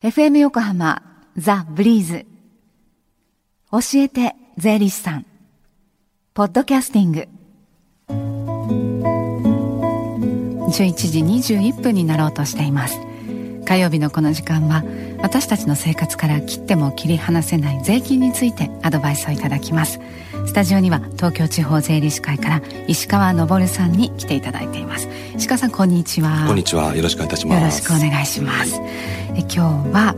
FM 横浜ザ・ブリーズ。教えて税理士さん。ポッドキャスティング。11時21分になろうとしています。火曜日のこの時間は私たちの生活から切っても切り離せない税金についてアドバイスをいただきます。スタジオには東京地方税理士会から石川昇さんに来ていただいています。石川さんこんにちは。こんにちは。よろしくお願いいたします。よろしくお願いします、え今日は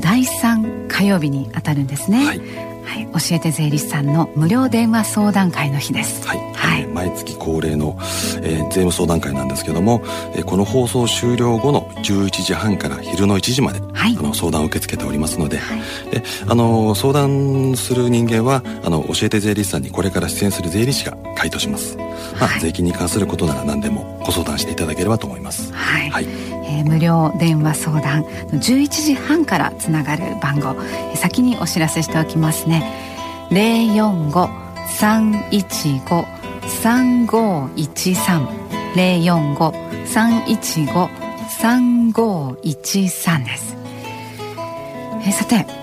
第3火曜日にあたるんですね、はいはい、教えて税理士さんの無料電話相談会の日です。はい、はい、毎月恒例の、えー、税務相談会なんですけども、えー、この放送終了後の11時半から昼の1時まで、はい、あの相談を受け付けておりますので、はい、であの相談する人間はあの教えて税理士さんにこれから出演する税理士が回答します。まあ、税金に関することなら何でもご相談していただければと思います。はい。はい、えー、無料電話相談の11時半からつながる番号、先にお知らせしておきますね。045-315-3513 045-315-3513です。えー、さて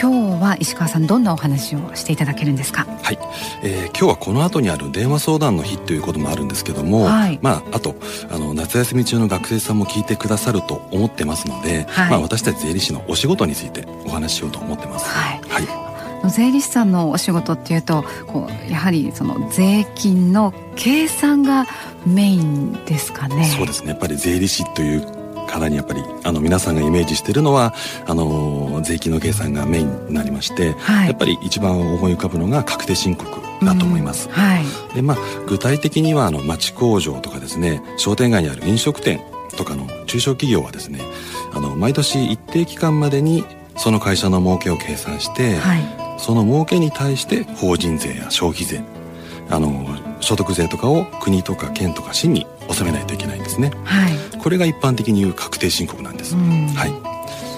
今日は石川さんどんなお話をしていただけるんですか？はい、えー、今日はこの後にある電話相談の日ということもあるんですけども、はい、まああとあの夏休み中の学生さんも聞いてくださると思ってますので、はい、まあ私たち税理士のお仕事についてお話ししようと思ってます。はい、はい。税理士さんのお仕事っていうとこうやはりその税金の計算がメインですかね？そうですね。やっぱり税理士という方にやっぱりあの皆さんがイメージしているのはあの税金の計算がメインになりまして、はい、やっぱり一番思い浮かぶのが確定申告だと思います。うん、はい、でまあ具体的にはあの町工場とかですね商店街にある飲食店とかの中小企業はですねあの毎年一定期間までにその会社の儲けを計算して、はい、その儲けに対して法人税や消費税あの所得税とかを国とか県とか市に納めないといけないんですね、はい、これが一般的に言う確定申告なんです、は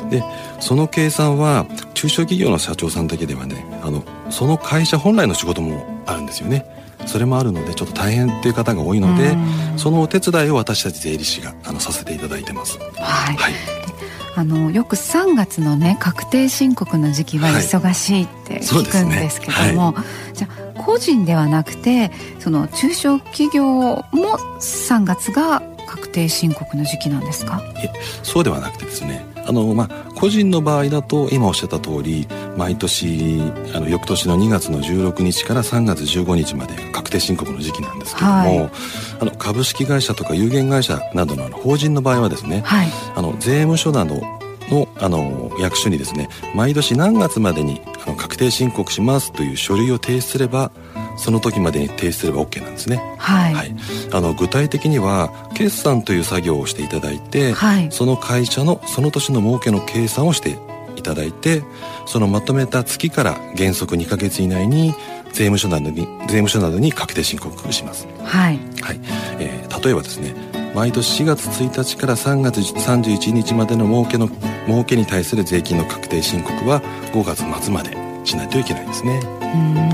い、でその計算は中小企業の社長さんだけではねあのその会社本来の仕事もあるんですよね。それもあるのでちょっと大変っていう方が多いのでそのお手伝いを私たち税理士があのさせていただいてます。はい、はい。あのよく3月のね確定申告の時期は忙しいって聞くんですけども、はい。ねはい、じゃあ個人ではなくてその中小企業も3月が確定申告の時期なんですか？えそうではなくてですねあの、まあ、個人の場合だと今おっしゃった通り毎年あの翌年の2月の16日から3月15日まで確定申告の時期なんですけども、はい、あの株式会社とか有限会社などの法人の場合はですね、はい、あの税務署などのあの役所にですね毎年何月までにあの確定申告しますという書類を提出すればその時までに提出すれば OK なんですね。はい。はい、あの具体的には決算という作業をしていただいて、はい、その会社のその年の儲けの計算をしていただいて、そのまとめた月から原則2か月以内に税務署などに税務署などに確定申告します。はい。はい。えー、例えばですね。毎年4月1日から3月31日までの儲けの儲けに対する税金の確定申告は5月末までしないといけないですね。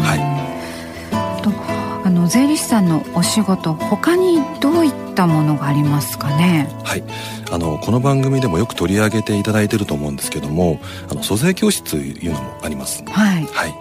はい。とあの税理士さんのお仕事他にどういったものがありますかね？はい。あのこの番組でもよく取り上げていただいていると思うんですけどもあの租税教室というのもあります。はい、はい。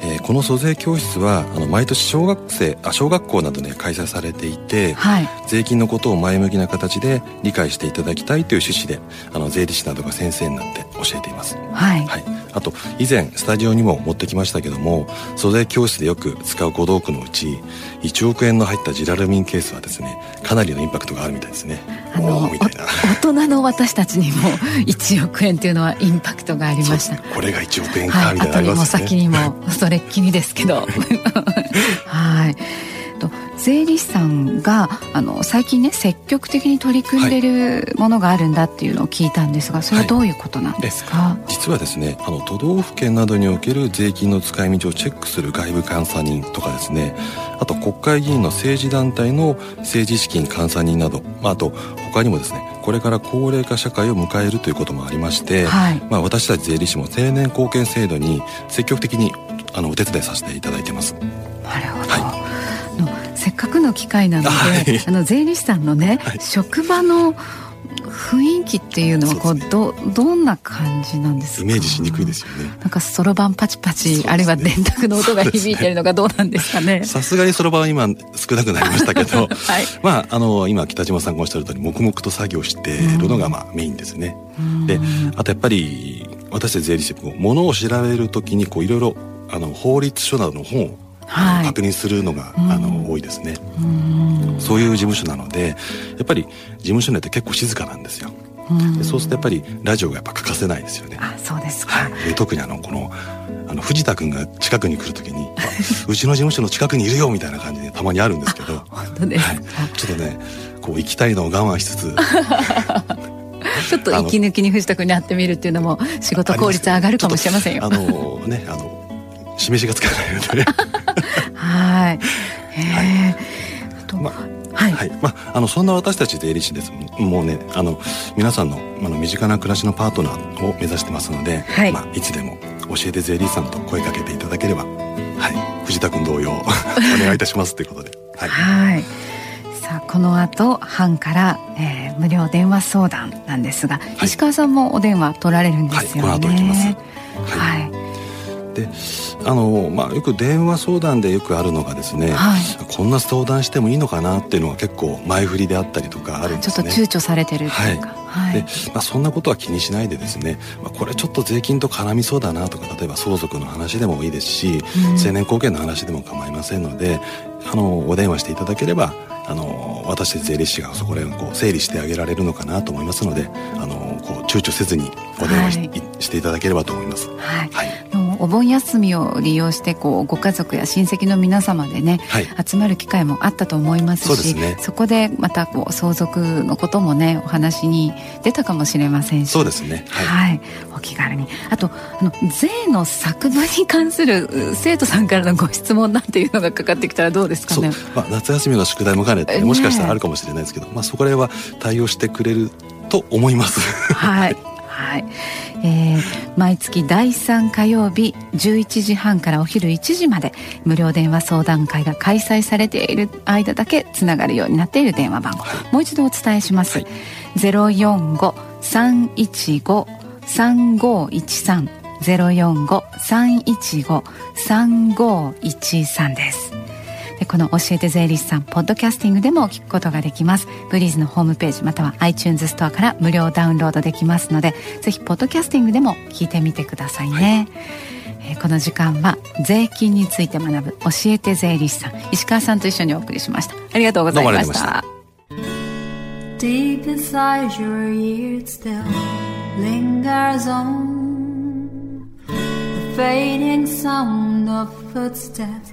えー、この租税教室はあの毎年小学生あ小学校などで開催されていて、はい、税金のことを前向きな形で理解していただきたいという趣旨であの税理士などが先生になって教えています。はい、はいあと以前スタジオにも持ってきましたけども素材教室でよく使う小道具のうち1億円の入ったジラルミンケースはですねかなりのインパクトがあるみたいですね。あの 大人の私たちにも1億円っていうのはインパクトがありました。これが1億円かみたいな、はい、後にも先にもそれっきりですけど。はい税理士さんがあの最近ね積極的に取り組んでるものがあるんだっていうのを聞いたんですがそれはどういうことなんですか、はい、実はですねあの都道府県などにおける税金の使い道をチェックする外部監査人とかですねあと国会議員の政治団体の政治資金監査人など、まあ、あと他にもですねこれから高齢化社会を迎えるということもありまして、はい、まあ、私たち税理士も定年後見制度に積極的にあのお手伝いさせていただいてます。の機会なので、はい、あの税理士さんのね、はい、職場の雰囲気っていうのはこう、ね、どどんな感じなんですか？イメージしにくいですよね。なんかそろばんパチパチ、ね、あるいは電卓の音が響いてるのがどうなんですかね？さすがにそろばんは今少なくなりましたけど、はい、まああの今北島さんがおっしゃる通り黙々と作業しているのがまあメインですね。であとやっぱり私たち税理士もものを調べるときにこういろいろあの法律書などの本をはい、確認するのが、あの多いですね。そういう事務所なのでやっぱり事務所内って結構静かなんですよ。でそうするとやっぱりラジオがやっぱ欠かせないですよね。あそうですか、はい、特にあのこのあの藤田君が近くに来るときに うちの事務所の近くにいるよみたいな感じでたまにあるんですけど。本当です、はい、ちょっとねこう行きたいのを我慢しつつ ちょっと息抜きに藤田君に会ってみるっていうのも仕事効率上がるかもしれませんよ。あのねあの示しがつかないので。はい。はい。あと、まはい、はい、まあ、あのそんな私たち税理士ですもうねあの皆さんのあの身近な暮らしのパートナーを目指してますので、はい。まあ、いつでも教えて税理士さんと声かけていただければ、はい、藤田君同様 お願いいたしますということで。はい、はい。さあこの後班から、えー、無料電話相談なんですが、はい、石川さんもお電話取られるんですよね。はい、この後行きます。はい、はいであの、まあ、よく電話相談でよくあるのがですね、はい、こんな相談してもいいのかなっていうのが結構前振りであったりとかあるんですね。ちょっと躊躇されてるというか、はい、でまあ、そんなことは気にしないでですね、まあ、これちょっと税金と絡みそうだなとか例えば相続の話でもいいですし、うん、成年後見の話でも構いませんのであのお電話していただければあの私たち税理士がそこでこう整理してあげられるのかなと思いますのであのこう躊躇せずにお電話しはい、していただければと思います。はい、はいお盆休みを利用してこうご家族や親戚の皆様でね、はい、集まる機会もあったと思いますしそ、ね,、こでまたこう相続のこともねお話に出たかもしれませんし。そうですね、はい、はい、お気軽に。あとあの税の作文に関する生徒さんからのご質問なんていうのがかかってきたらどうですかね、まあ、夏休みの宿題も兼ねて、もしかしたらあるかもしれないですけど、まあ、そこら辺は対応してくれると思います。はい。はい、えー、毎月第3火曜日11時半からお昼1時まで無料電話相談会が開催されている間だけつながるようになっている電話番号、はい、もう一度お伝えします、はい、045-315-3513 045-315-3513です。でこの教えて税理士さんポッドキャスティングでも聞くことができます。ブリーズのホームページまたは iTunes ストアから無料ダウンロードできますのでぜひポッドキャスティングでも聞いてみてくださいね、はい、えー、この時間は税金について学ぶ教えて税理士さん石川さんと一緒にお送りしました。ありがとうございました。Deep inside your ears still lingers on fading sound of footsteps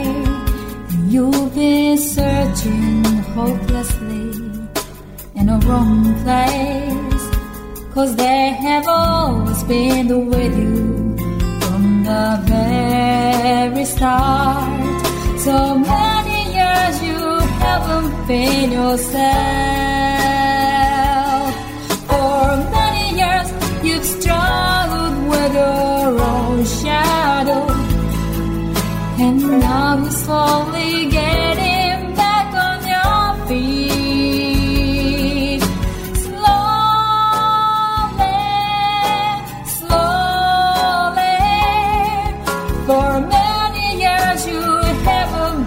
Wrong place. Cause they have always been with you from the very start. So many years you haven't been yourself.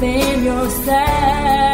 within yourself.